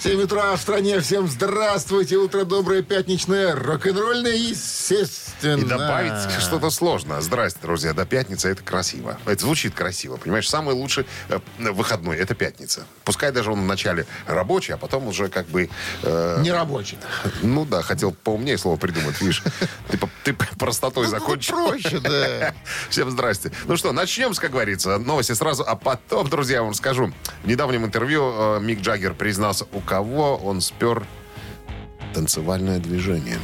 7 утра в стране. Всем здравствуйте. Утро доброе, пятничное, рок-н-ролльное, естественно. И добавить что-то сложно. Здрасте, друзья. До пятницы это красиво. Это звучит красиво. Понимаешь, самый лучший э, выходной это пятница. Пускай даже он вначале рабочий, а потом уже как бы... э, Не рабочий. ну да, хотел поумнее слово придумать, видишь. Ты, по- ты простотой закончил. Проще, да. Всем здрасте. Ну что, начнем, как говорится, новости сразу, а потом, друзья, я вам скажу. В недавнем интервью э, Мик Джаггер признался, у кого он спер танцевальное движение.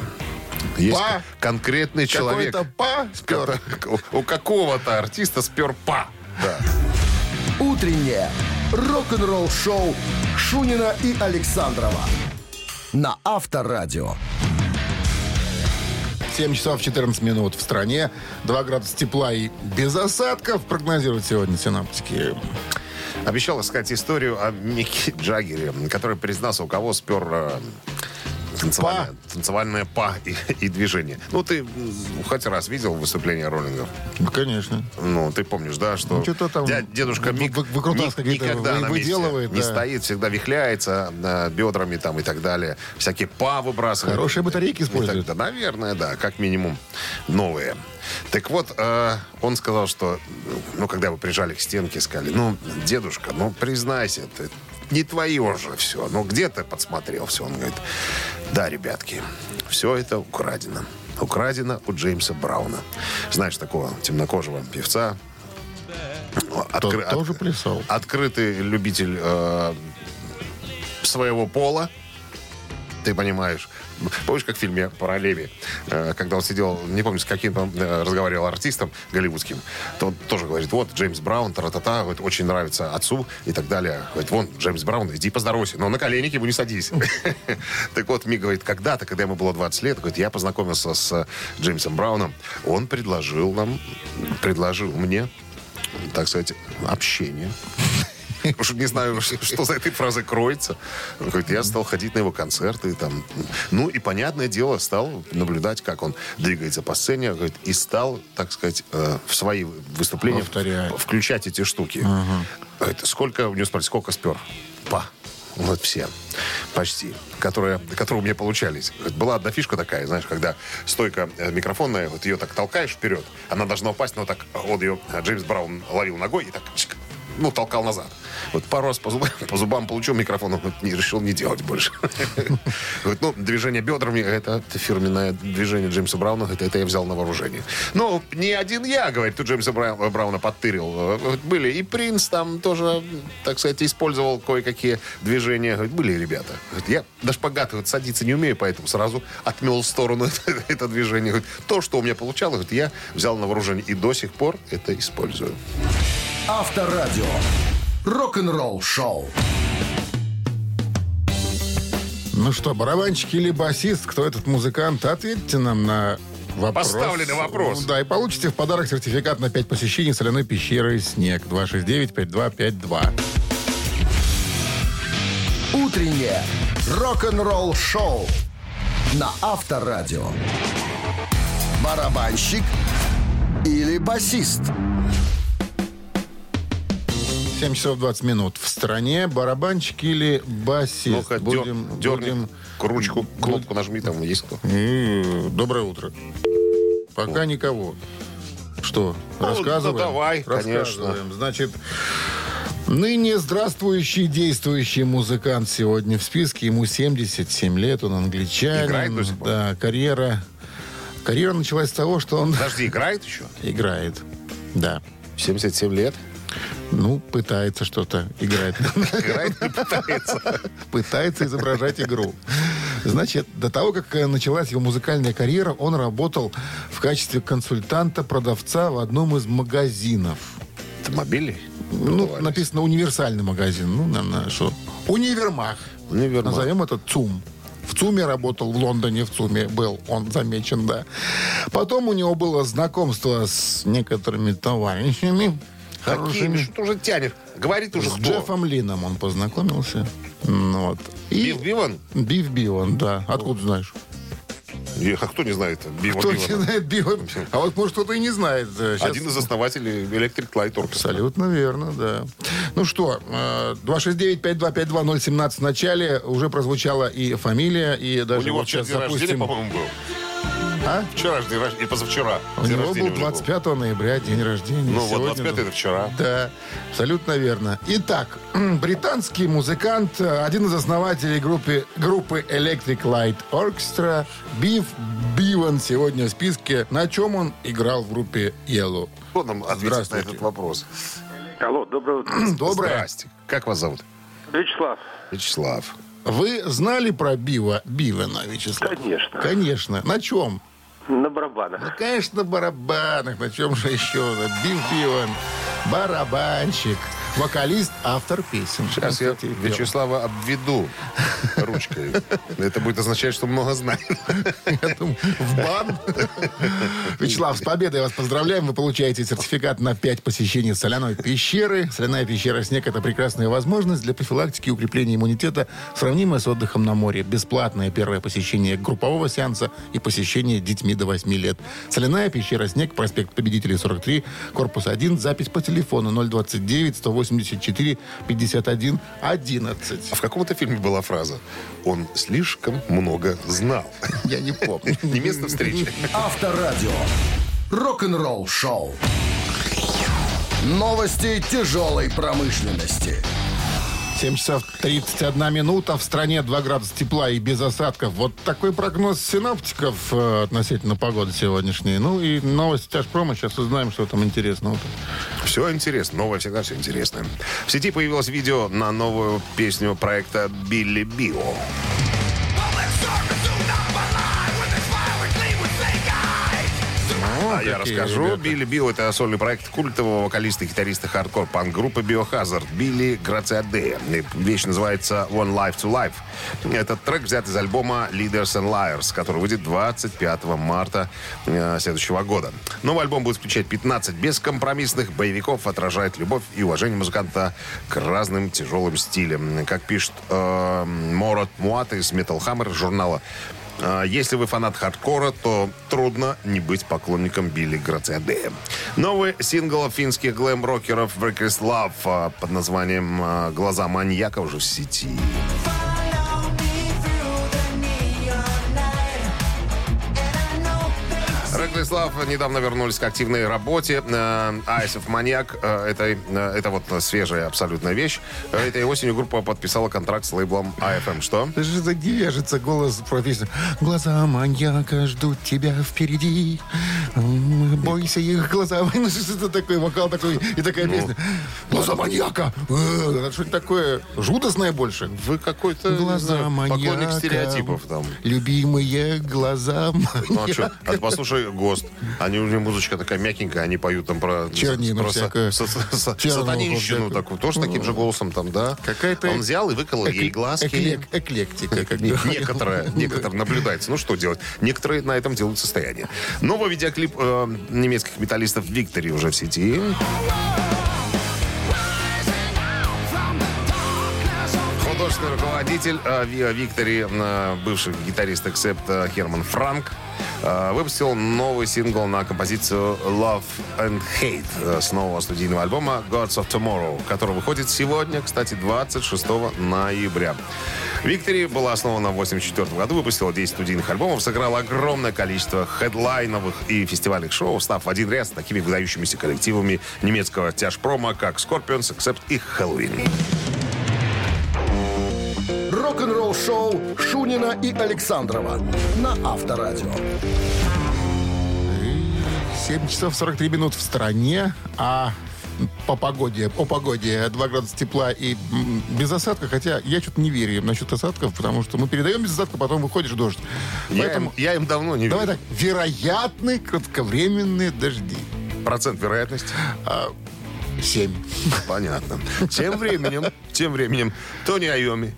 Есть Па? конкретный человек. Какой-то па спер. У какого-то артиста спер па. Да. «Утреннее рок-н-ролл-шоу» Шунина и Александрова на Авторадио. 7 часов 14 минут в стране. 2 градуса тепла и без осадков прогнозируют сегодня синаптики. Обещал сказать историю о Микки Джаггере, который признался, у кого спер танцевальное, танцевальное па и, и движение. Ну, ты хоть раз видел выступление роллингов? Ну, конечно. Ну, ты помнишь, да, что Ну, что-то там дя- дедушка вы- Мик вы- выкрутасы ни- никогда вы- на месте выделывает, не да. стоит, всегда вихляется э, бедрами там и так далее. Всякие па выбрасывает. Хорошие батарейки И так используют. далее. Наверное, да, как минимум новые. Так вот, э, он сказал, что, ну, когда вы прижали к стенке, сказали, ну, дедушка, ну, признайся, это не твое же все. Ну, где ты подсмотрел все? Он говорит, да, ребятки, все это украдено. Украдено у Джеймса Брауна. Знаешь, такого темнокожего певца. Тот Откры- тоже от- плясал. Открытый любитель э, своего пола. Ты понимаешь. Помнишь, как в фильме про Леви, э, когда он сидел, не помню, с каким там э, разговаривал артистом голливудским, то он тоже говорит, вот, Джеймс Браун, тра-та-та, говорит, очень нравится отцу и так далее. Говорит, вон, Джеймс Браун, иди поздоровайся, но на колени к нему не садись. Так вот, Мик говорит, когда-то, когда ему было 20 лет, говорит, я познакомился с Джеймсом Брауном, он предложил нам, предложил мне, так сказать, общение. Уж не знаю, что что за этой фразой кроется. Он говорит, я стал ходить на его концерты. Там. Ну и, понятное дело, стал наблюдать, как он двигается по сцене. Говорит, и стал, так сказать, э, в свои выступления Повторять. в- включать эти штуки. Говорит, сколько, у него спросили, сколько спер? Па. Вот все. Почти. Которые, которые у меня получались. Была одна фишка такая, знаешь, когда стойка э, микрофонная, вот ее так толкаешь вперед, она должна упасть, но так вот ее э, Джеймс Браун ловил ногой и так ну, толкал назад. Вот пару раз по зубам, по зубам получил микрофон, он говорит, не, решил не делать больше. Говорит, ну, движение бедрами, это фирменное движение Джеймса Брауна, это, это я взял на вооружение. Ну, не один я, говорит, тут Джеймса Брау- Брауна подтырил. Говорит, Были и Принц там тоже, так сказать, использовал кое-какие движения. Говорит, были ребята. Говорит, я на шпагат вот, садиться не умею, поэтому сразу отмел в сторону это, движение. Говорит, то, что у меня получалось, говорит, я взял на вооружение и до сих пор это использую. Авторадио. Рок-н-ролл-шоу. Ну что, барабанщик или басист, кто этот музыкант? Ответьте нам на вопрос. Поставленный вопрос. Ну Да, и получите в подарок сертификат на 5 посещений соляной пещеры «Снег» 269-5252. «Утреннее рок-н-ролл-шоу» на Авторадио. Барабанщик или басист? 7 часов 20 минут. В стране барабанщик или басист? Дер- будем, дерни будем- ручку, кнопку нажми, там есть кто. Доброе утро. Пока никого. Что, Ну, рассказываем? да давай, Рассказываем. конечно. Значит, ныне здравствующий действующий музыкант сегодня в списке. Ему 77 лет, он англичанин. Играет до сих пор? Да, карьера... Карьера началась с того, что он Подожди, играет еще? играет. Да. 77 лет. Ну, пытается что-то играть. Играет и пытается. Пытается изображать игру. Значит, до того, как э, началась его музыкальная карьера, он работал в качестве консультанта-продавца в одном из магазинов. Автомобили? Ну, написано универсальный магазин. Ну, наверное, что? Универмаг. Универмаг. Назовем это ЦУМ. В ЦУМе работал, в Лондоне в ЦУМе был, он замечен, да. Потом у него было знакомство с некоторыми товарищами. Какими? Хорошими. Что ты уже тянешь? Говорит уже С кто? Джеффом Лином он познакомился. Ну, Вот. И Бив Биван? Биф Биван, да. Откуда знаешь? А кто не знает? Био, Кто Био. не знает био... А вот, может, кто-то и не знает. э, щас- Один из основателей Electric Light Orchestra. Абсолютно верно, да. Ну что, э, 269-5252-017 в начале уже прозвучала и фамилия, и У даже него вот вчера сейчас день рождения, по-моему, был. А? Вчера же день рождения, и позавчера. У него был уже 25 ноября, день рождения. Ну вот, Сегодня 25 был- это вчера. Да, абсолютно верно. Итак, британский музыкант, э, один из основателей группы, группы Electric Light Orchestra, Биф Биван сегодня в списке. На чем он играл в группе Yellow? Кто нам ответит на Здравствуйте. этот вопрос? Алло, доброе утро. Доброе. Здрасте. Как вас зовут? Вячеслав, Вячеслав. Вы знали про Бива, Бивана, Вячеслав? Конечно. Конечно. На чем? На барабанах. Ну, конечно, на барабанах. На чем же еще? Бив Биван, барабанщик, вокалист, автор песен. Сейчас я Вячеслава обведу ручкой. Это будет означать, что много знает. В бан. Вячеслав, с победой вас поздравляем. Вы получаете сертификат на 5 посещений соляной пещеры. Соляная пещера «Снег» — это прекрасная возможность для профилактики и укрепления иммунитета, сравнимая с отдыхом на море. Бесплатное первое посещение группового сеанса и посещение детьми до 8 лет. Соляная пещера «Снег», проспект Победителей, 43, корпус 1, запись по телефону 029 184 51 11. А в каком-то фильме была фраза «Он слишком много знал». Я не помню. Не место встречи. Авторадио. Рок-н-ролл шоу. Новости тяжелой промышленности. 7 часов 31 минута. В стране 2 градуса тепла и без осадков. Вот такой прогноз синоптиков э, относительно погоды сегодняшней. Ну и новости тяжпрома. Сейчас узнаем, что там интересного. Все интересно. Новое всегда все интересно. В сети появилось видео на новую песню проекта «Билли Био». Я расскажу. ребята. Билли Билл — это сольный проект культового вокалиста и гитариста хардкор-панк-группы Biohazard Билли Грациаде. Вещь называется «One Life to Life». Этот трек взят из альбома «Leaders and Liars», который выйдет 25 марта э, следующего года. Новый альбом будет включать 15 бескомпромиссных боевиков, отражает любовь и уважение музыканта к разным тяжелым стилям. Как пишет э, Морот Муат из Metal Hammer журнала Если вы фанат хардкора, то трудно не быть поклонником Билли Грациаде. Новый сингл финских глэм-рокеров Breakers Love а, под названием а, «Глаза маньяка» уже в сети. Love недавно вернулись к активной работе. Э, of Maniac э, это, э, это вот свежая абсолютная вещь. Этой осенью группа подписала контракт с лейблом AFM. Что? Это же задержится голос про песню. Глаза маньяка ждут тебя впереди. Бойся их глаза. Ну, что это такое? Вокал такой и такая песня. Глаза маньяка. Что-то такое жудосное больше. Вы какой-то Глаза знаю, маньяка. поклонник стереотипов там. Любимые глаза Ну а маньяка. что? А ты послушай ГОСТ. Они у них музычка такая мягенькая, они поют там про... Чернину про са- са- Чернуху Сатанинщину такую. Тоже таким же голосом там, да? Какая-то Он взял и выколол ей глазки. эклек- Эклектика. как говорят. Некоторые, некоторые наблюдается. Ну, что делать? Некоторые на этом делают состояние. Новый видеоклип э, немецких металлистов «Виктори» уже в сети. Художественный руководитель э, Ви- «Виктори», э, бывший гитарист «Эксепт» э, Херман Франк, выпустил новый сингл на композицию «Love and Hate» э, с нового студийного альбома «Gods of Tomorrow», который выходит сегодня, кстати, 26 ноября. «Виктори» была основана в 1984 году, выпустила 10 студийных альбомов, сыграла огромное количество хедлайновых и фестивальных шоу, став в один ряд с такими выдающимися коллективами немецкого тяжпрома, как Scorpions, Accept и Halloween. Шоу Шунина и Александрова на Авторадио. 7 часов 43 минут в стране, а по погоде, о погоде 2 градуса тепла и без осадка, хотя я что-то не верю им насчет осадков, потому что мы передаем без осадка, потом выходишь дождь. Я, Поэтому им, я им давно не давай верю. так, вероятны кратковременные дожди. Процент вероятности? 7. Понятно. Тем временем, тем временем, Тони Айоми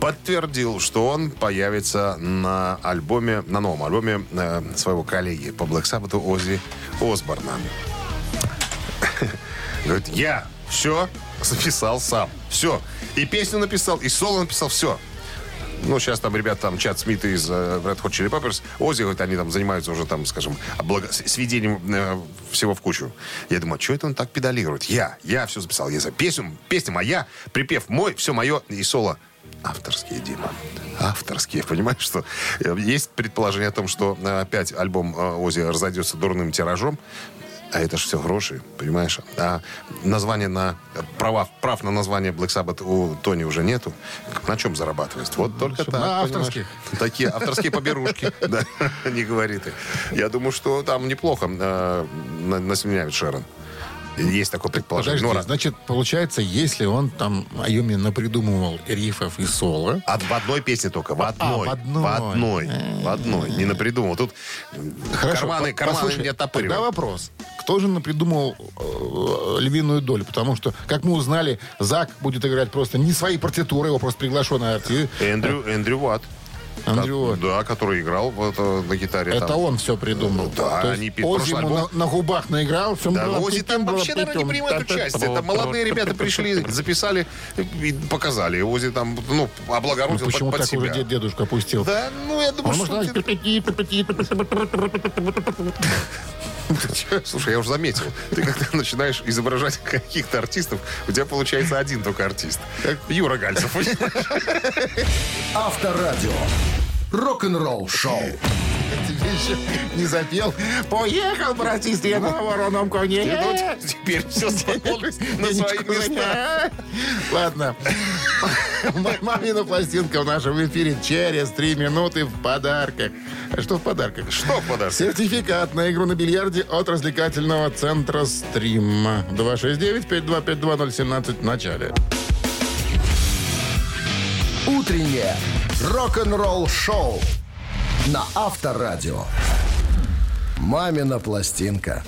подтвердил, что он появится на альбоме, на новом альбоме э, своего коллеги по Black Sabbath Оззи Осборна. Говорит, я все записал сам. Все. И песню написал, и соло написал, все. Ну, сейчас там ребята, там, Чат Смит из э, Red Hot Chili Peppers, Оззи, вот они там занимаются уже, там, скажем, облага- сведением э, всего в кучу. Я думаю, что это он так педалирует? Я, я все записал. Я за песню, песня моя, припев мой, все мое и соло. Авторские, Дима. Авторские. Понимаешь, что э, есть предположение о том, что э, опять альбом э, Ози разойдется дурным тиражом. А это же все гроши, понимаешь? А название на... Права, прав на название Black Sabbath у Тони уже нету. На чем зарабатывает? Вот только так. на понимаешь? авторских. Такие авторские поберушки. Да, не говори ты. Я думаю, что там неплохо на- насменяют Шерон. Есть такое предположение. Подожди, Ну, значит, получается, если он там Айоми напридумывал рифов и соло, А в одной песне только, в одной. в одной. В одной. В одной. Не напридумал. Тут карманы, по- карманы послушай, не Тогда оттопыривают. вопрос. Кто же напридумал э, львиную долю? Потому что, как мы узнали, Зак будет играть просто не свои партитуры, его просто приглашенный артист. Эндрю, Эндрю Ватт. Ко- Уотт. Да, который играл вот, э, на гитаре. Это там. он все придумал. Да, То они есть пи- Оззи ему альбом- на, на губах наиграл, все Да, Ози там вообще, наверное, не принимает участие. Это молодые ребята пришли, записали и показали. Ози там, ну, облагородил под, Почему под так себя. уже дед, дедушка опустил? Да, ну, я думаю, Он что... может ты- Слушай, я уже заметил. Ты когда начинаешь изображать каких-то артистов, у тебя получается один только артист. Юра Гальцев. Авторадио. Рок-н-ролл шоу. Тебе еще не запел. Поехал, братец, я на вороном коне. Теперь все сложилось на свои места. Ладно. Мамина пластинка в нашем эфире через три минуты в подарках. А что в подарках? Что подарок? Сертификат на игру на бильярде от развлекательного центра «Стрим». 269-5252017 в начале. Утреннее рок-н-ролл шоу на Авторадио. Мамина пластинка.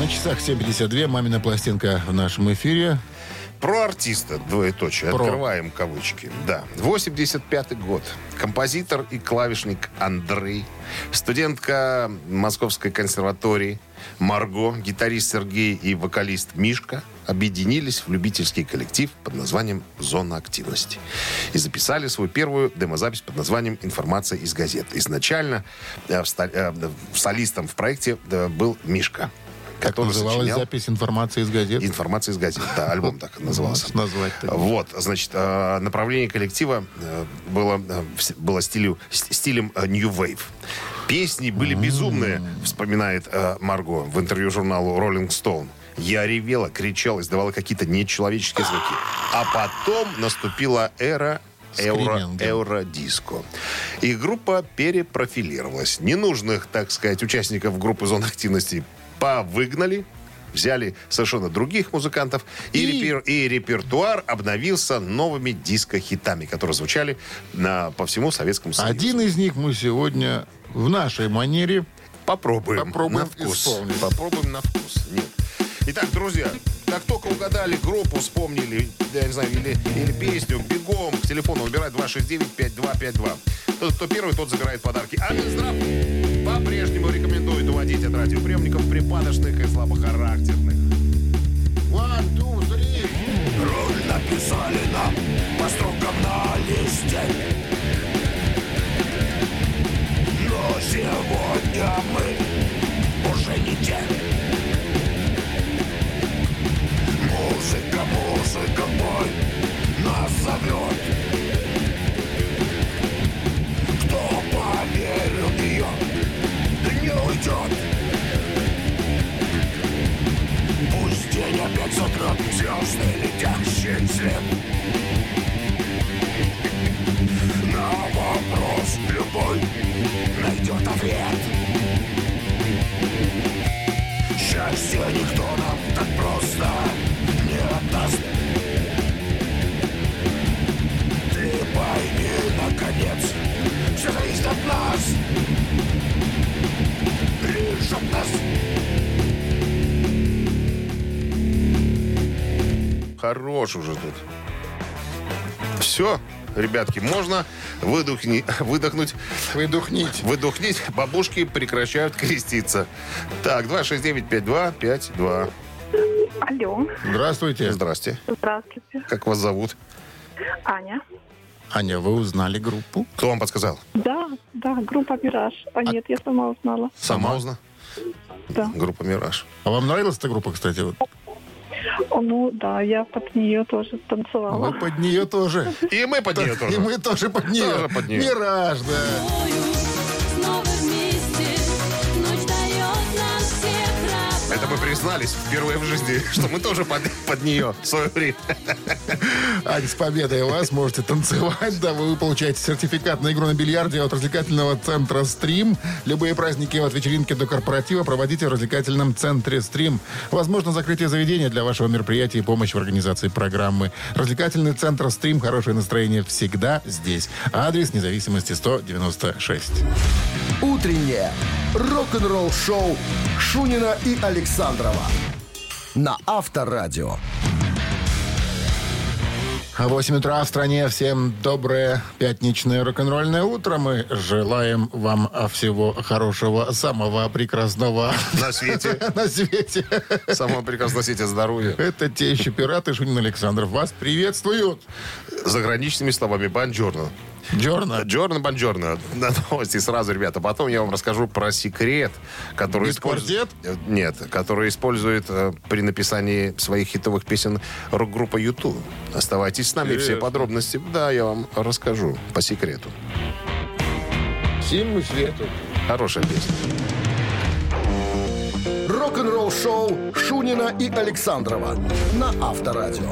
На часах 7.52 «Мамина пластинка» в нашем эфире. Про артиста, двоеточие, Про. открываем кавычки. Да, 85-й год. Композитор и клавишник Андрей, студентка Московской консерватории Марго, гитарист Сергей и вокалист Мишка объединились в любительский коллектив под названием «Зона активности» и записали свою первую демозапись под названием «Информация из газет». Изначально э, э, солистом в проекте э, был Мишка, Как называлась сочинял запись информации из газет? «Информация из газет». Да, альбом так назывался. Назвать. Вот, значит, э, направление коллектива было, было стилю, стилем New Wave. Песни были безумные, вспоминает Марго в интервью журналу Rolling Stone. Я ревела, кричала, издавала какие-то нечеловеческие звуки. А потом наступила эра эуро, эуродиско. И группа перепрофилировалась. Ненужных, так сказать, участников группы зон активности повыгнали, взяли совершенно других музыкантов, и, И- репер- и репертуар обновился новыми диско-хитами, которые звучали на, по всему Советскому Союзу. Один из них мы сегодня в нашей манере Попробуем, Попробуем на вкус. исполнить. Попробуем на вкус. Нет. Итак, друзья, как только угадали группу, вспомнили, я не знаю, или, или песню, бегом к телефону выбирать 269-5252. Тот, кто первый, тот забирает подарки. А Минздрав по-прежнему рекомендует уводить от радиоприемников припадочных и слабохарактерных. One, two, three. Роль написали нам по строкам на листе Но сегодня мы уже не те Музыка, музыка, бой нас зовет Хорош уже тут. Все, ребятки, можно выдохни- выдохнуть Выдохните. Выдохнить, бабушки прекращают креститься. Так, 269-5252. Алло, Здравствуйте. Здрасте. здравствуйте. Как вас зовут? Аня. Аня, вы узнали группу? Кто вам подсказал? Да, да, группа «Мираж». А, нет, я сама узнала. Сама узнала? Да. Группа «Мираж». А вам нравилась эта группа, кстати? Вот? О, ну, да, я под нее тоже танцевала. Вы под нее тоже. И мы под нее тоже. И мы тоже под нее. Тоже под нее. Мираж, да. Признались впервые в жизни, что мы тоже под, под нее в свое время. Ань, с победой вас можете танцевать. Да, вы получаете сертификат на игру на бильярде от развлекательного центра «Стрим». Любые праздники от вечеринки до корпоратива проводите в развлекательном центре «Стрим». Возможно, закрытие заведения для вашего мероприятия и помощь в организации программы. Развлекательный центр «Стрим». Хорошее настроение всегда здесь. Адрес независимости 196. Утреннее рок-н-ролл-шоу Шунина и Александрова на Авторадио. 8 утра в стране. Всем доброе пятничное рок-н-ролльное утро. Мы желаем вам всего хорошего, самого прекрасного На свете. на свете. Самого прекрасного свете здоровья. Это те еще пираты Шунин Александров. Вас приветствуют. Заграничными словами «бонджорно». Джорна. Джорно Бонджорно. На новости сразу, ребята. Потом я вам расскажу про секрет, который использует... Нет, который использует э, при написании своих хитовых песен рок-группа YouTube. Оставайтесь с нами, все Интересно. подробности. Да, я вам расскажу по секрету. Всем свету. Хорошая песня. Рок-н-ролл-шоу Шунина и Александрова на Авторадио.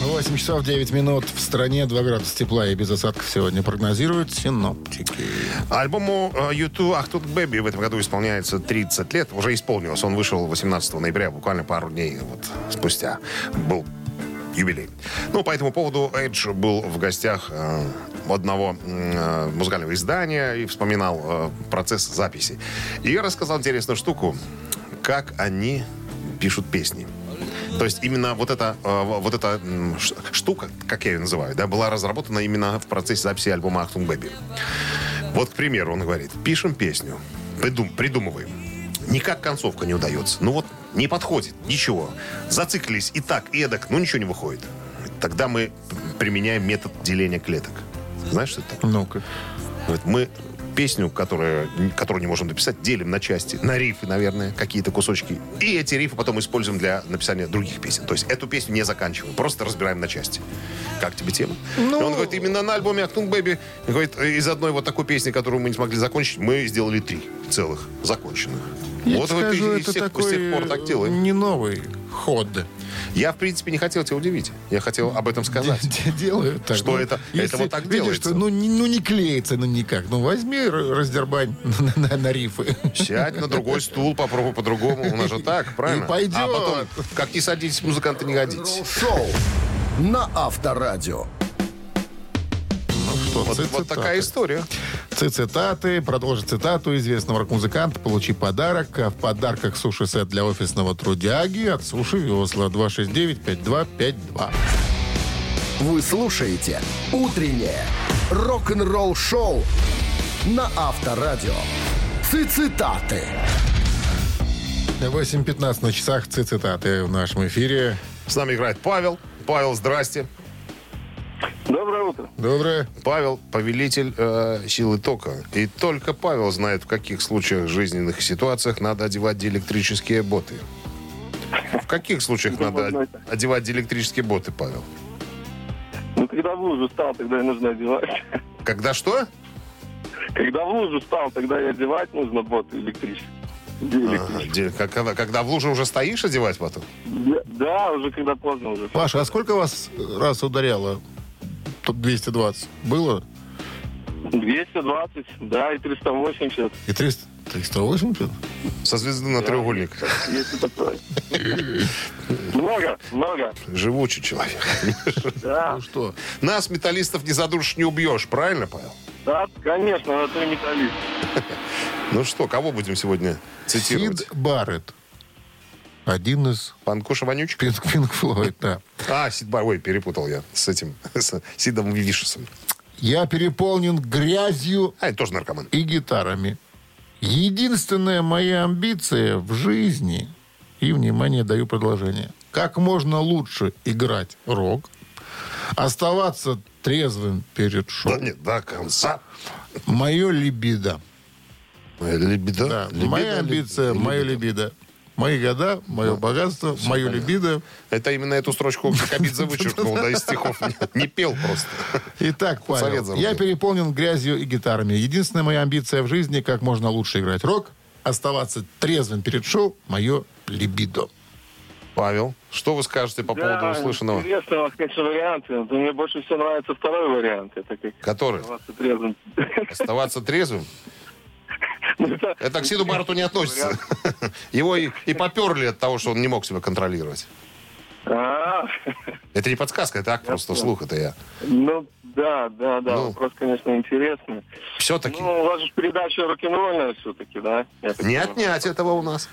8 часов 9 минут. В стране 2 градуса тепла и без осадков сегодня прогнозируют синоптики. Альбому э, YouTube «Ах тут Бэби» в этом году исполняется 30 лет. Уже исполнилось. Он вышел 18 ноября, буквально пару дней вот спустя. Был юбилей. Ну, по этому поводу Эдж был в гостях э, одного э, музыкального издания и вспоминал э, процесс записи. И рассказал интересную штуку, как они пишут песни. То есть именно вот эта, э, вот эта штука, как я ее называю, да, была разработана именно в процессе записи альбома «Achtung Baby». Вот, к примеру, он говорит, пишем песню, придум, придумываем. Никак концовка не удается. Ну вот, не подходит, ничего. Зациклились и так, и эдак, ну ничего не выходит. Тогда мы применяем метод деления клеток. Знаешь, что это такое? Ну-ка. Говорит, мы песню, которую, которую не можем написать, делим на части, на риффы, наверное, какие-то кусочки. И эти риффы потом используем для написания других песен. То есть эту песню не заканчиваем, просто разбираем на части. Как тебе тема? И он говорит, именно на альбоме «Achtung Baby» говорит, из одной вот такой песни, которую мы не смогли закончить, мы сделали три целых законченных. Я вот тебе вот скажу, и, и это с тех- такой с тех пор так делаем. не новый ход. Я, в принципе, не хотел тебя удивить. Я хотел об этом сказать. Де- Делают так. Что это- это вот так видишь, делается. что, ну, не, ну, не клеится, ну, никак. Ну, возьми, раздербань на, на- на рифы. Сядь на другой стул, попробуй по-другому. У нас же так, правильно? И пойдет. А потом, как не садитесь, музыканты не годитесь. Шоу на Авторадио. Ну, что, вот такая история. Цитаты. Продолжи цитату известного рок-музыканта. Получи подарок. А в подарках суши-сет для офисного трудяги от Суши Весла 269-5252. Вы слушаете «Утреннее рок-н-ролл-шоу» на Авторадио. Цитаты. 8.15 на часах цитаты в нашем эфире. С нами играет Павел. Павел, здрасте. Доброе утро. Доброе. Павел – повелитель э, силы тока. И только Павел знает, в каких случаях жизненных ситуациях надо одевать диэлектрические боты. В каких случаях надо од- одевать диэлектрические боты, Павел? Ну, когда в лужу стал, тогда и нужно одевать. Когда что? Когда в лужу стал, тогда и одевать нужно боты электрические. Ага, когда, когда в луже уже стоишь, одевать потом? Да, Да, уже когда поздно уже. Паша, а сколько вас раз ударяло? Тут 220. Было? 220, да, и 380, И 300? 380? Со звезды на треугольник. если такое. Много, много, Живучий человек. да. Ну что? Нас, металлистов, не задушишь, не убьешь. Правильно, Павел? Да, конечно, то и металлист. Ну что, кого будем сегодня цитировать? Сид Барретт. Один из Панкуша Вонючка? Пинк, Пинк Флойд, да. А, Сид Бар, ой, перепутал я с этим, с Сидом Вишесом. Я переполнен грязью А, это тоже наркоман. и гитарами. Единственная моя амбиция в жизни, и, внимание, даю предложение, как можно лучше играть рок, Оставаться трезвым перед шоу. Да нет, до конца. Мое либидо. Либидо? Да, Либидо, моя амбиция, либидо. мое либидо. Мои года, мое богатство, мое либидо. Это именно эту строчку Кабидзе вычеркнул, да, из стихов. Не пел просто. Итак, Павел, я переполнен грязью и гитарами. Единственная моя амбиция в жизни, как можно лучше играть рок, оставаться трезвым перед шоу, мое либидо. Павел, что вы скажете по поводу Да, услышанного? Интересный у вас, конечно, варианты. Но мне больше всего нравится второй вариант. Это как Который? оставаться трезвым. Оставаться трезвым? Это- к Сиду Барту не относится. Его и, и поперли от того, что он не мог себя контролировать. А, Это не подсказка, это так просто слух, это я. Ну, да, да, да. Ну. Вопрос, конечно, интересный. Все-таки Ну, у вас же передача рок-н-ролльная все-таки, да? Не отнять этого у нас.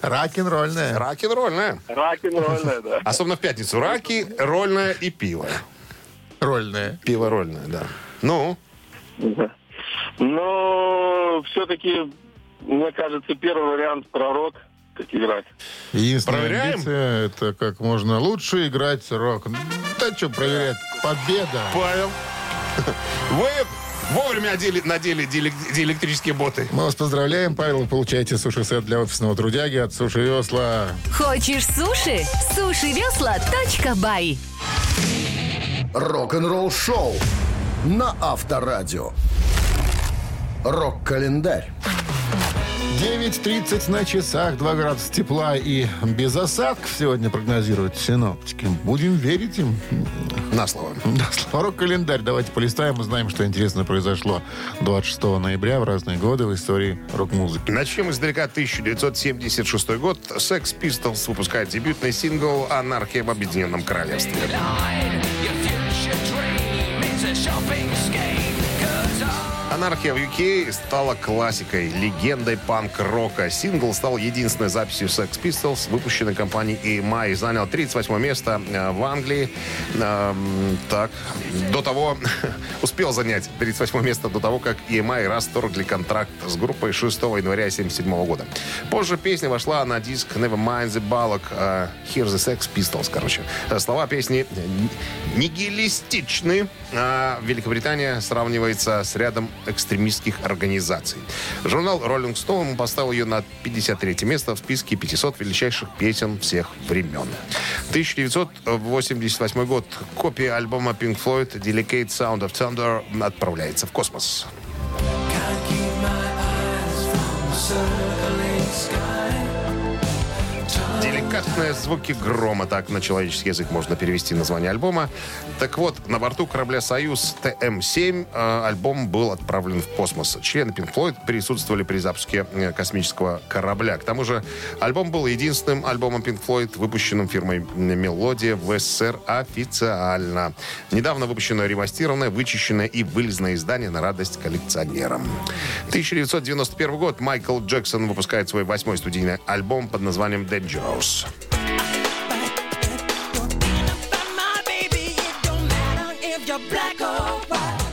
Рок-н-ролльная. Раки-рольная. Рок-н-ролльная, да. Особенно в пятницу. Раки, рольная и пиво. Рольная. Пиво рольное, да. Ну, Но все-таки, мне кажется, первый вариант про рок, как играть. Единственная Проверяем? амбиция это как можно лучше играть рок. Да что проверять? Победа. Павел, вы вовремя одели, надели диэлек- диэлектрические боты. Мы вас поздравляем, Павел. Вы получаете суши-сет для офисного трудяги от Суши Весла. Хочешь суши? Сушивесла.бай Рок-н-ролл шоу на Авторадио. Рок-календарь. 9.30 на часах, 2 градуса тепла и без осадков сегодня прогнозируют синоптики. Будем верить им. На слово. Да, слово рок-календарь. Давайте полистаем, узнаем, что интересно произошло 26 ноября в разные годы в истории рок-музыки. Начнем издалека. 1976 год. Sex Pistols выпускает дебютный сингл «Анархия в Объединенном Королевстве». Анархия в UK стала классикой, легендой панк-рока. Сингл стал единственной записью Sex Pistols, выпущенной компанией EMI, занял 38 место э, в Англии. Эм, так, до того, успел занять 38 место до того, как EMI расторгли контракт с группой 6 января 1977 года. Позже песня вошла на диск Nevermind the Ballock, э, Here's the Sex Pistols, короче. Э, Слова песни нигилистичны. А Великобритания сравнивается с рядом экстремистских организаций. Журнал Rolling Stone поставил ее на 53 место в списке 500 величайших песен всех времен. 1988 год. Копия альбома Pink Floyd Delicate Sound of Thunder отправляется в космос. Деликатные звуки грома, так на человеческий язык можно перевести название альбома. Так вот, на борту корабля «Союз» ТМ-7 э, альбом был отправлен в космос. Члены Pink Floyd присутствовали при запуске э, космического корабля. К тому же, альбом был единственным альбомом Pink Floyd, выпущенным фирмой «Мелодия» в СССР официально. Недавно выпущенное ремастированное, вычищенное и вылезное издание на радость коллекционерам. 1991 год. Майкл Джексон выпускает свой восьмой студийный альбом под названием «Dangerous».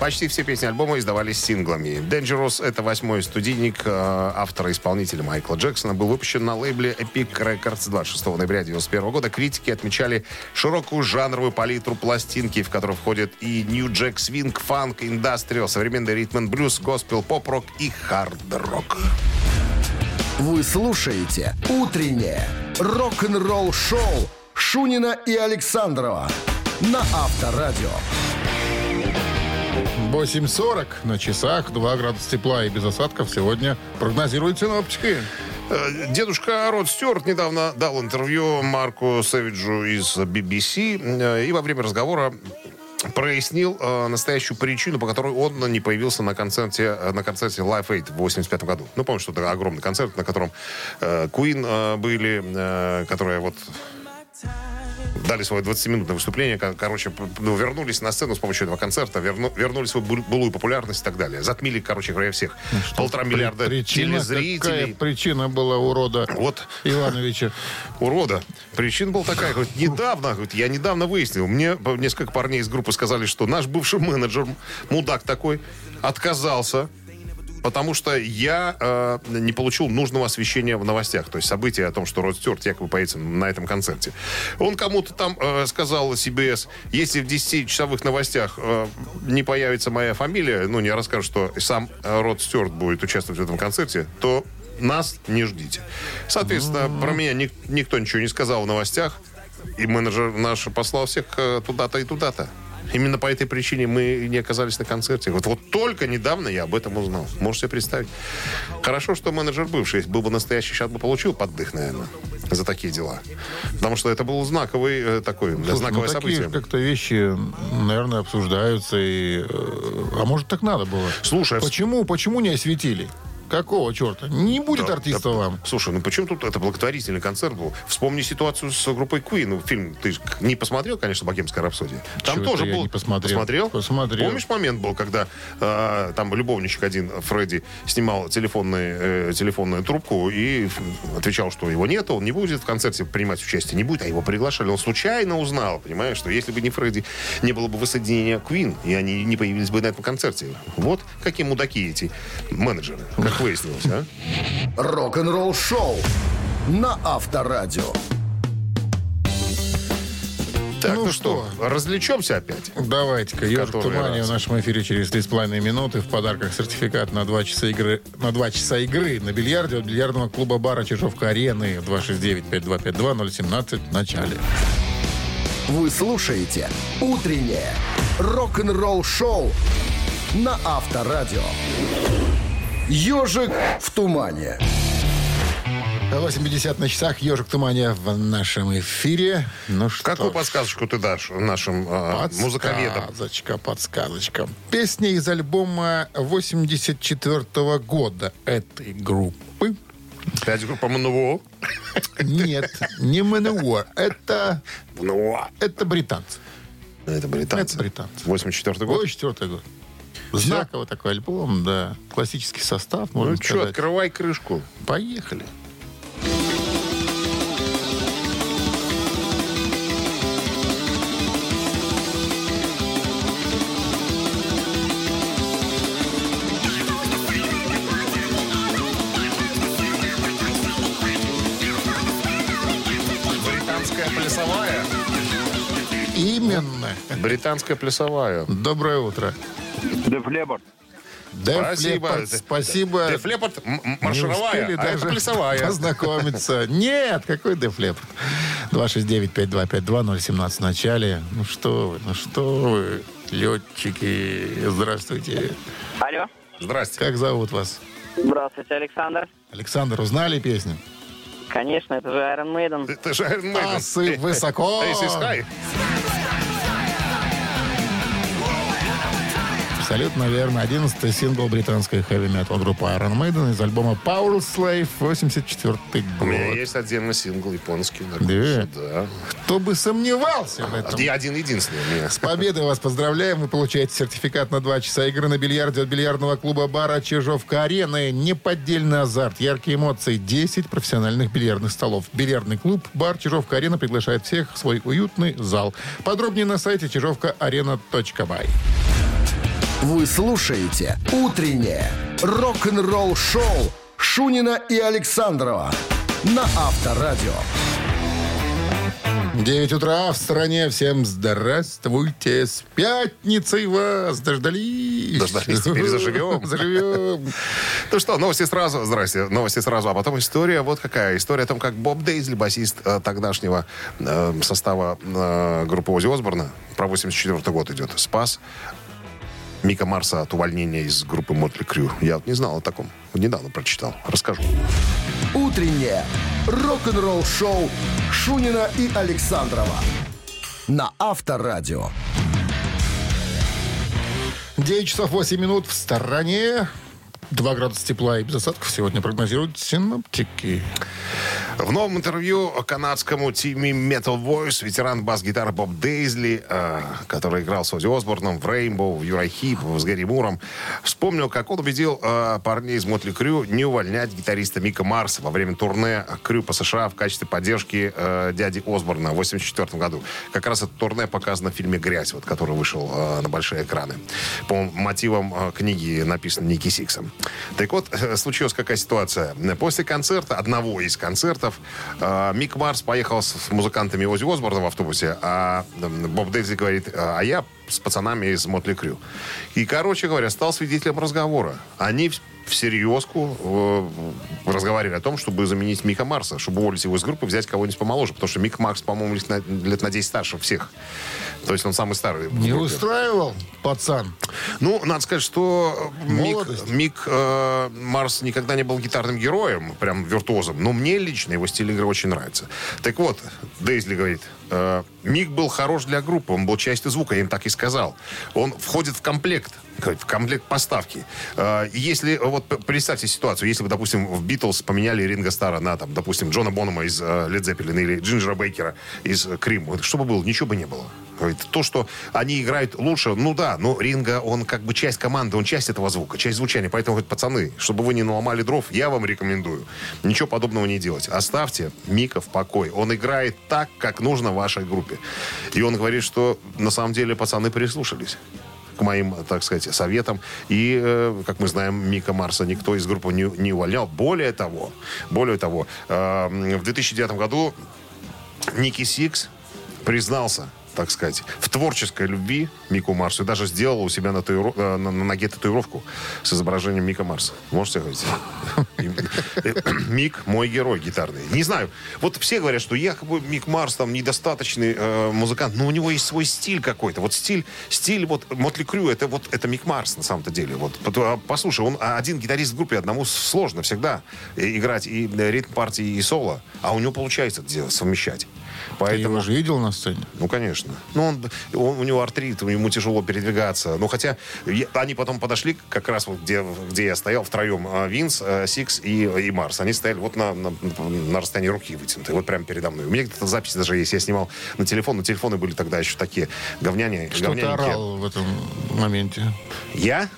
Почти все песни альбома издавались синглами. Dangerous — это восьмой студийник э, автора-исполнителя Майкла Джексона. Был выпущен на лейбле Epic Records 26 ноября 1991 года. Критики отмечали широкую жанровую палитру пластинки, в которую входят и New Jack Swing, фанк, индастриал, современный ритм блюз, госпел, поп-рок и хард-рок. Вы слушаете «Утреннее рок-н-ролл-шоу» Шунина и Александрова на Авторадио. 8.40 на часах, 2 градуса тепла и без осадков сегодня прогнозируют синоптики. Э, Дедушка Род Стюарт недавно дал интервью Марку Сэвиджу из BBC э, и во время разговора прояснил э, настоящую причину, по которой он не появился на концерте, э, на концерте Live Aid в 85 году. Ну, помнишь, что это огромный концерт, на котором э, Queen э, были, э, которые вот дали свое 20-минутное выступление, ко- короче, ну, вернулись на сцену с помощью этого концерта, верну- вернули свою был- былую популярность и так далее. Затмили, короче говоря, всех. Полтора миллиарда Причина, какая телезрителей. причина была урода Вот Ивановича? урода. Причина была такая, говорит, недавно, говорит, я недавно выяснил, мне несколько парней из группы сказали, что наш бывший менеджер, мудак такой, отказался потому что я э, не получил нужного освещения в новостях. То есть события о том, что Род Стюарт якобы появится на этом концерте. Он кому-то там э, сказал CBS, если в 10-часовых новостях э, не появится моя фамилия, ну, не расскажут, что сам Род Стюарт будет участвовать в этом концерте, то нас не ждите. Соответственно, про меня ник- никто ничего не сказал в новостях, и менеджер наш послал всех э, туда-то и туда-то. Именно по этой причине мы не оказались на концерте. Вот, вот только недавно я об этом узнал. Можете себе представить. Хорошо, что менеджер бывший. Если был бы настоящий, сейчас бы получил поддых, наверное, за такие дела. Потому что это был знаковый э, такой, Слушай, знаковое ну, такие событие. как-то вещи, наверное, обсуждаются. И, э, а может, так надо было? Слушай, а Почему, почему не осветили? Какого черта? Не будет Да, артиста да, вам. Слушай, ну почему тут это благотворительный концерт был? Вспомни ситуацию с группой Queen. Ну, фильм ты не посмотрел, конечно, «Богемская рапсодия». Там Чего тоже был... не посмотрел? Посмотрел? Посмотрел. Помнишь момент был, когда э, там любовничек один, Фредди, снимал телефонный, э, телефонную трубку и отвечал, что его нет, он не будет в концерте принимать участие, не будет, а его приглашали. Он случайно узнал, понимаешь, что если бы не Фредди, не было бы воссоединения Queen, и они не появились бы на этом концерте. Вот какие мудаки эти менеджеры, как выяснилось, а? Рок-н-ролл шоу на Авторадио. Так, Ну ну, что, развлечемся опять? Давайте-ка, ежик раз. в нашем эфире через 3,5 минуты. В подарках сертификат на 2 часа игры на 2 часа игры на бильярде от бильярдного клуба бара Чижовка Арены 269-5252-017 в начале. Вы слушаете «Утреннее рок-н-ролл-шоу» на Авторадио. «Ежик в тумане». 8.50 на часах. Ежик тумане в нашем эфире. Ну что Какую ж, подсказочку ты дашь нашим э, музыковедам? Подсказочка, подсказочка. Песня из альбома 84 года этой группы. Пять группа МНВО. Нет, не МНУ. Это, МНВО. это британцы. Это британцы. Это британцы. 84 год. 84 год. Знаковый такой альбом, да. Классический состав, можно Ну что, открывай крышку. Поехали. Именно. Британская плясовая. Доброе утро. Деф Лепард. Деф Спасибо. Спасибо. Деф Лепард м- м- Не маршировая, а это даже плясовая. познакомиться. Нет, какой Деф Лепард? 269-5252-017 в начале. Ну что вы, ну что вы, летчики, здравствуйте. Алло. Здрасте. Как зовут вас? Здравствуйте, Александр. Александр, узнали песню? Конечно, это же Iron Maiden. Это же Iron Maiden. Асы высоко. Ace Абсолютно верно. 11 сингл британской хэви-метал группы Iron Maiden из альбома Power Slave 84 У меня год. есть отдельный сингл японский. Да? Да. Кто бы сомневался в этом. У меня. С победой вас поздравляем. Вы получаете сертификат на 2 часа игры на бильярде от бильярдного клуба бара Чижовка-Арены. Неподдельный азарт, яркие эмоции, 10 профессиональных бильярдных столов. Бильярдный клуб бар Чижовка-Арена приглашает всех в свой уютный зал. Подробнее на сайте чижовкаарена.бай. Вы слушаете «Утреннее рок-н-ролл-шоу» Шунина и Александрова на Авторадио. 9 утра в стране. Всем здравствуйте. С пятницей вас дождались. Дождались, теперь заживем. Заживем. Ну что, новости сразу. Здрасте. Новости сразу. А потом история вот какая. История о том, как Боб Дейзли, басист э, тогдашнего э, состава э, группы Ози Осборна, про 84 год идет, спас Мика Марса от увольнения из группы Мотли Крю. Я вот не знал о таком. Недавно прочитал. Расскажу. «Утреннее рок-н-ролл-шоу» Шунина и Александрова на Авторадио. 9 часов 8 минут в стороне. 2 градуса тепла и без осадков сегодня прогнозируют синоптики. В новом интервью канадскому The Metal Voice ветеран бас-гитары Боб Дейзли, э, который играл с Ози Осборном в Rainbow, в Uriah Heep, с Гэри Муром, вспомнил, как он убедил э, парней из Mötley Crüe не увольнять гитариста Мика Марса во время турне Crüe по США в качестве поддержки э, дяди Осборна в 1984 году. Как раз это турне показано в фильме «Грязь», вот, который вышел э, на большие экраны. По мотивам э, книги, написанной Ники Сиксом. Так вот, э, случилась какая ситуация. После концерта, одного из концертов, э, Мик Марс поехал с музыкантами Ози Осборна в автобусе, а Боб Дейзи говорит, а я с пацанами из Мотли Крю. И, короче говоря, стал свидетелем разговора. Они всерьезку э, разговаривали о том, чтобы заменить Мика Марса, чтобы уволить его из группы, взять кого-нибудь помоложе. Потому что Мик Марс, по-моему, лет на, лет на 10 старше всех. То есть он самый старый. Не устраивал пацан? Ну, надо сказать, что Мик, Молодость. Мик, э, Марс никогда не был гитарным героем, прям виртуозом, но мне лично его стиль игры очень нравится. Так вот, Дейзли говорит, э, Мик был хорош для группы, он был частью звука, я им так и сказал. Он входит в комплект, в комплект поставки. Э, если, вот представьте ситуацию, если бы, допустим, в Битлз поменяли Ринга Стара на, там, допустим, Джона Бонома из Лед Зеппелин или Джинджера Бейкера из э, Крим, что бы было? Ничего бы не было. То, что они играют лучше, ну да, но Ринга, он как бы часть команды, он часть этого звука, часть звучания. Поэтому, говорит, пацаны, чтобы вы не наломали дров, я вам рекомендую ничего подобного не делать. Оставьте Мика в покое. Он играет так, как нужно вашей группе. И он говорит, что на самом деле пацаны прислушались к моим, так сказать, советам. И, э, как мы знаем, Мика Марса никто из группы не, не увольнял. Более того, более того, э, в 2009 году Ники Сикс признался, так сказать, в творческой любви Мику Марсу и даже сделал у себя на, татуиру- э, на, на ноге татуировку с изображением Мика Марса. Можете говорить? Мик мой герой гитарный. Не знаю. Вот все говорят, что якобы Мик Марс там недостаточный э, музыкант, но у него есть свой стиль какой-то. Вот стиль, стиль вот Mötley Crüe, это вот это Мик Марс на самом-то деле. Вот а, послушай, он один гитарист в группе, одному сложно всегда э, играть и э, ритм партии, и соло, а у него получается это делать, совмещать. Ты Поэтому его же видел на сцене? ну, конечно. Ну, он, он- у него артрит, ему тяжело передвигаться. Ну, хотя я- они потом подошли, как раз вот где, где я стоял втроем, а, Винс, а, Сикс и, и Марс. Они стояли вот на, на, на расстоянии руки вытянутой, вот прямо передо мной. У меня где-то запись даже есть. Я снимал на телефон, но телефоны были тогда еще такие говняне, Что ты орал в этом моменте? Я?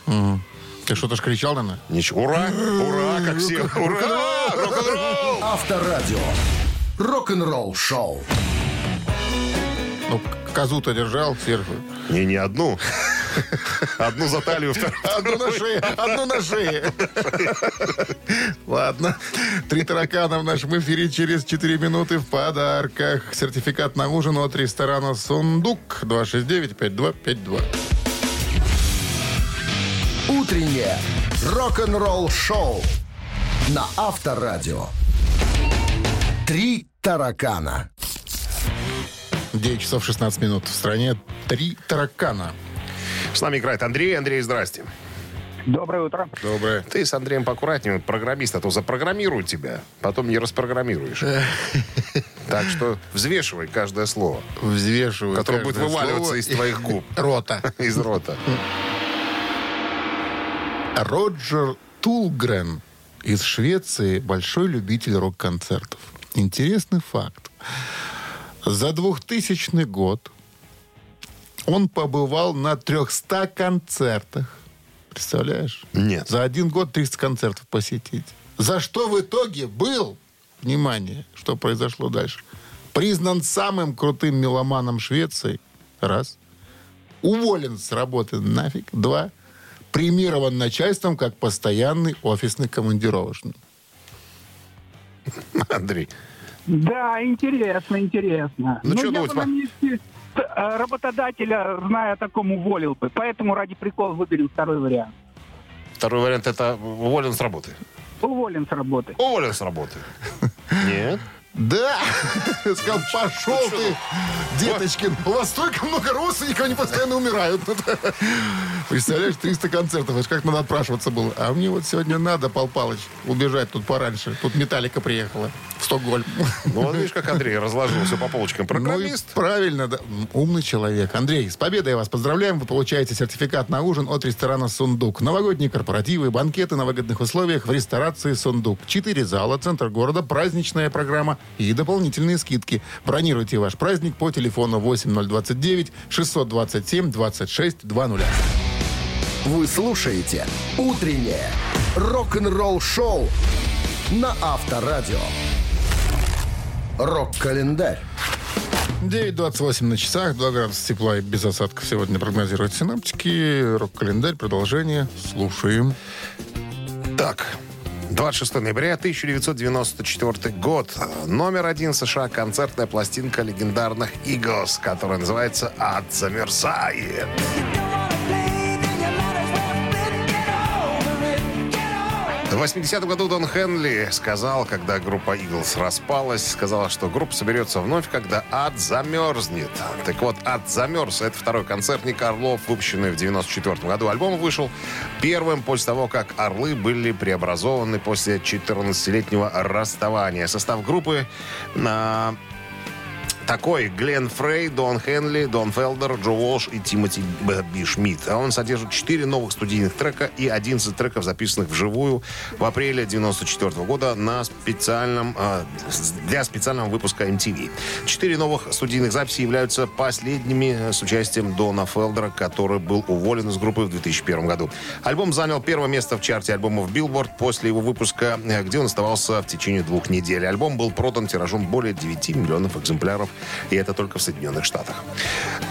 Ты что-то ж кричал, наверное? Ничего. Ура! Ура! Как все! Ура! Рок-н-ролл! Авторадио. Рок-н-ролл шоу. Ну, козу-то держал сверху. Не, не одну. Одну за талию, вторую. Одну на шее, одну на шее. Ладно. Три таракана в нашем эфире через 4 минуты в подарках. Сертификат на ужин от ресторана «Сундук» 269-5252. Утреннее рок-н-ролл шоу на Авторадио. Три таракана. 9 часов 16 минут. В стране три таракана. С нами играет Андрей. Андрей, здрасте. Доброе утро. Доброе. Ты с Андреем поаккуратнее, программист, а то запрограммируют тебя, потом не распрограммируешь. Так что взвешивай каждое слово, Взвешиваю. которое будет вываливаться из твоих губ, Рота. из рота. Роджер Тулгрен из Швеции большой любитель рок-концертов. Интересный факт. За 2000 год он побывал на 300 концертах. Представляешь? Нет. За один год 300 концертов посетить. За что в итоге был, внимание, что произошло дальше, признан самым крутым меломаном Швеции. Раз. Уволен с работы нафиг. Два. Премирован начальством как постоянный офисный командировочный. Андрей, Да, интересно, интересно. Ну, Но чё я думать, бы на месте э, работодателя, зная о таком, уволил бы. Поэтому ради прикола выберем второй вариант. второй вариант это уволен с работы. Уволен с работы. Уволен с работы. Нет. Да! Сказал, пошел ты, деточкин. У вас столько много родственников, они постоянно умирают. Представляешь, 300 концертов. Это как надо отпрашиваться было. А мне вот сегодня надо, Пал Палыч, убежать тут пораньше. Тут Металлика приехала в Стокгольм. Ну, вот видишь, как Андрей разложил все по полочкам. Ну Программист. правильно, да. Умный человек. Андрей, с победой вас поздравляем. Вы получаете сертификат на ужин от ресторана «Сундук». Новогодние корпоративы, банкеты на выгодных условиях в ресторации «Сундук». Четыре зала, центр города, праздничная программа и дополнительные скидки. Бронируйте ваш праздник по телефону 8029 627 2620. Вы слушаете «Утреннее рок-н-ролл-шоу» на Авторадио. Рок-календарь. 9.28 на часах, 2 градуса тепла и без осадков сегодня прогнозируют синаптики. Рок-календарь, продолжение. Слушаем. Так, 26 ноября 1994 год. Номер один США концертная пластинка легендарных Eagles, которая называется «Ад замерзает». В 80-м году Дон Хенли сказал, когда группа Eagles распалась, сказал, что группа соберется вновь, когда ад замерзнет. Так вот, ад замерз. Это второй концертник Орлов, выпущенный в 94 году. Альбом вышел первым после того, как Орлы были преобразованы после 14-летнего расставания. Состав группы на такой Глен Фрей, Дон Хенли, Дон Фелдер, Джо Уолш и Тимоти Б. Шмидт. А Он содержит 4 новых студийных трека и 11 треков, записанных вживую в апреле 94 года на специальном, э, для специального выпуска MTV. Четыре новых студийных записи являются последними с участием Дона Фелдера, который был уволен из группы в 2001 году. Альбом занял первое место в чарте альбомов Billboard после его выпуска, э, где он оставался в течение двух недель. Альбом был продан тиражом более 9 миллионов экземпляров, и это только в Соединенных Штатах.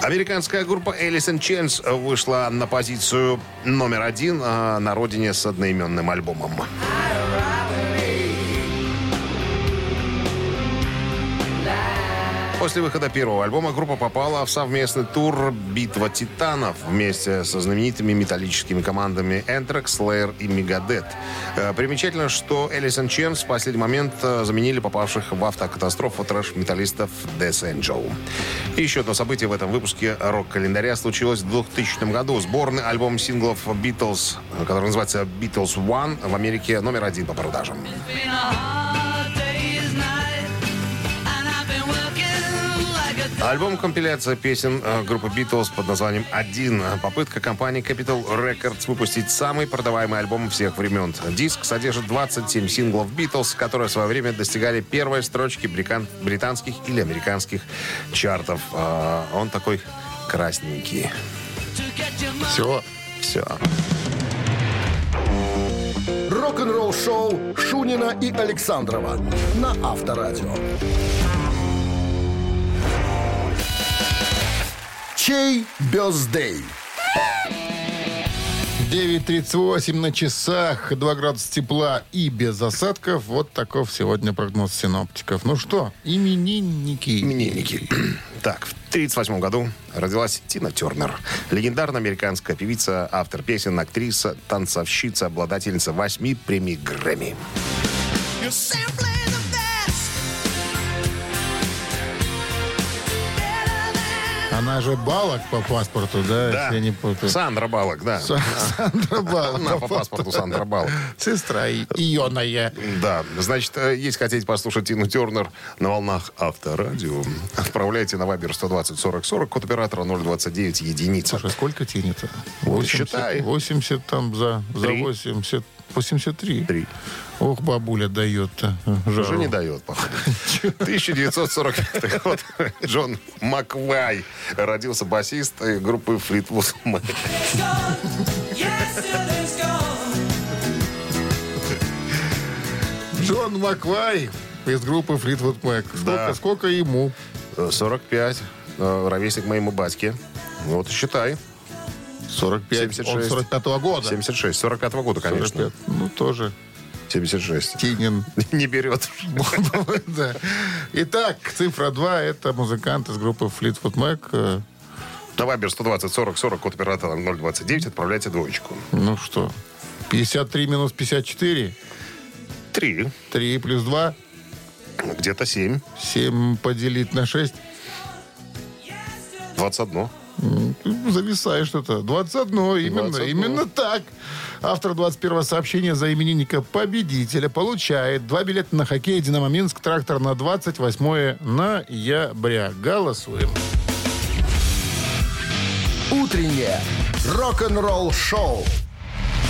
Американская группа in Chains вышла на позицию номер один э, на родине с одноименным альбомом. После выхода первого альбома группа попала в совместный тур «Битва титанов» вместе со знаменитыми металлическими командами Anthrax, Slayer и Megadeth. Э, Примечательно, что in Chains в последний момент э, заменили попавших в автокатастрофу трэш-металлистов Death Angel. И еще одно событие в этом выпуске рок-календаря случилось в 2000 году. Сборный альбом синглов Beatles, э, который называется Beatles One, в Америке номер один по продажам. Альбом-компиляция песен э, группы Beatles под названием «Один». Попытка компании Capital Records выпустить самый продаваемый альбом всех времен. Диск содержит 27 синглов Beatles, которые в свое время достигали первой строчки британских или американских чартов. А, Он такой красненький. Все. Все. Рок-н-ролл-шоу Шунина и Александрова на Авторадио. Чей бездей? 9.38 на часах, 2 градуса тепла и без осадков. Вот таков сегодня прогноз синоптиков. Ну что, именинники. Именинники. Так, в 1938 году родилась Тина Тернер. Легендарная американская певица, автор песен, актриса, танцовщица, обладательница восьми премий Грэмми. Она же Балок по паспорту, да, Да. если я не путаю. Сандра Балок, да. Са- Сандра Балок. Она по паспорту Сандра Балок. Сестра Ионая. Да, значит, э, если хотите послушать Тину Тернер на волнах Авторадио, отправляйте на Вайбер 120 40 40, код оператора 029 единица. Слушай, сколько тянет? считай. 80 там за, за Три. 80. 83. Три. Ох, бабуля дает-то. жару. Уже не дает, походу. 1945 год. Джон Маквай родился басист э, группы Флитвуд Мэк. Джон Маквай из группы Флитвуд Мэк. Сколько, Да. сколько ему? Э, 45. э, Ровесник моему батьке. Вот считай. 45. Он 76. 45 года. 76. 45 года, конечно. 45. Ну, тоже 76. Тинин. Не берет. Итак, цифра 2 это музыкант из группы Fleetwood Mac. На Вайбер 120 40 40, код оператора 029, отправляйте двоечку. Ну что, 53 минус 54, Три. 3 плюс 2, Где-то 7. 7 поделить на 6. 21. Зависаешь что-то. 21. Именно, 21. именно так. Автор 21 сообщения за именинника победителя получает два билета на хоккей «Динамо Минск» трактор на 28 ноября. Голосуем. Утреннее рок-н-ролл-шоу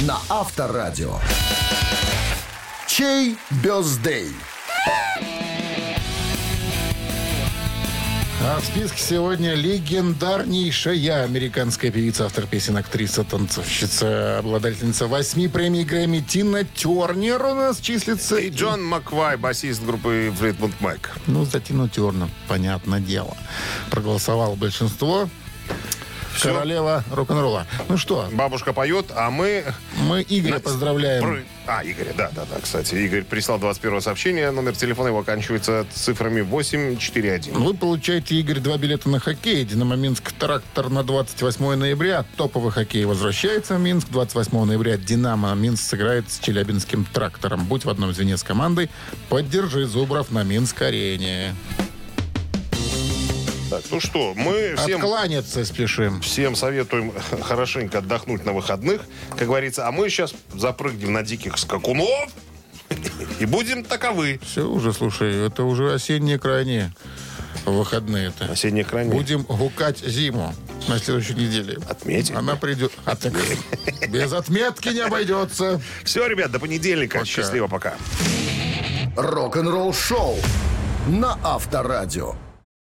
на Авторадио. Чей бездей? А в списке сегодня легендарнейшая американская певица, автор песен, актриса, танцовщица, обладательница восьми премий Грэмми Тина Тернер у нас числится. И Джон Маквай, басист группы Флитмунд Мэк. Ну, за Тину Тернер, понятное дело. Проголосовало большинство. Всё. Королева рок-н-ролла. Ну что, Бабушка поет, а мы... мы Игоря поздравляем. Про- А, Игорь, да, да, да, кстати. Игорь прислал 21 сообщение. Номер телефона его оканчивается цифрами 841. Вы получаете, Игорь, два билета на хоккей. Динамо Минск трактор на 28 ноября. Топовый хоккей возвращается в Минск. 28 ноября Динамо Минск сыграет с Челябинским трактором. Будь в одном звене с командой. Поддержи Зубров на Минск-арене. Так, ну что, мы всем... Откланяться спешим. Всем советуем хорошенько отдохнуть на выходных, как говорится. А мы сейчас запрыгнем на диких скакунов и будем таковы. Все уже, слушай, это уже осенние крайние выходные-то. Осеннее крайне. Будем гукать зиму на следующей неделе. Отметим. Она придет. Так без отметки не обойдется. Все, ребят, до понедельника. Пока. Счастливо, пока. Рок-н-ролл-шоу на Авторадио.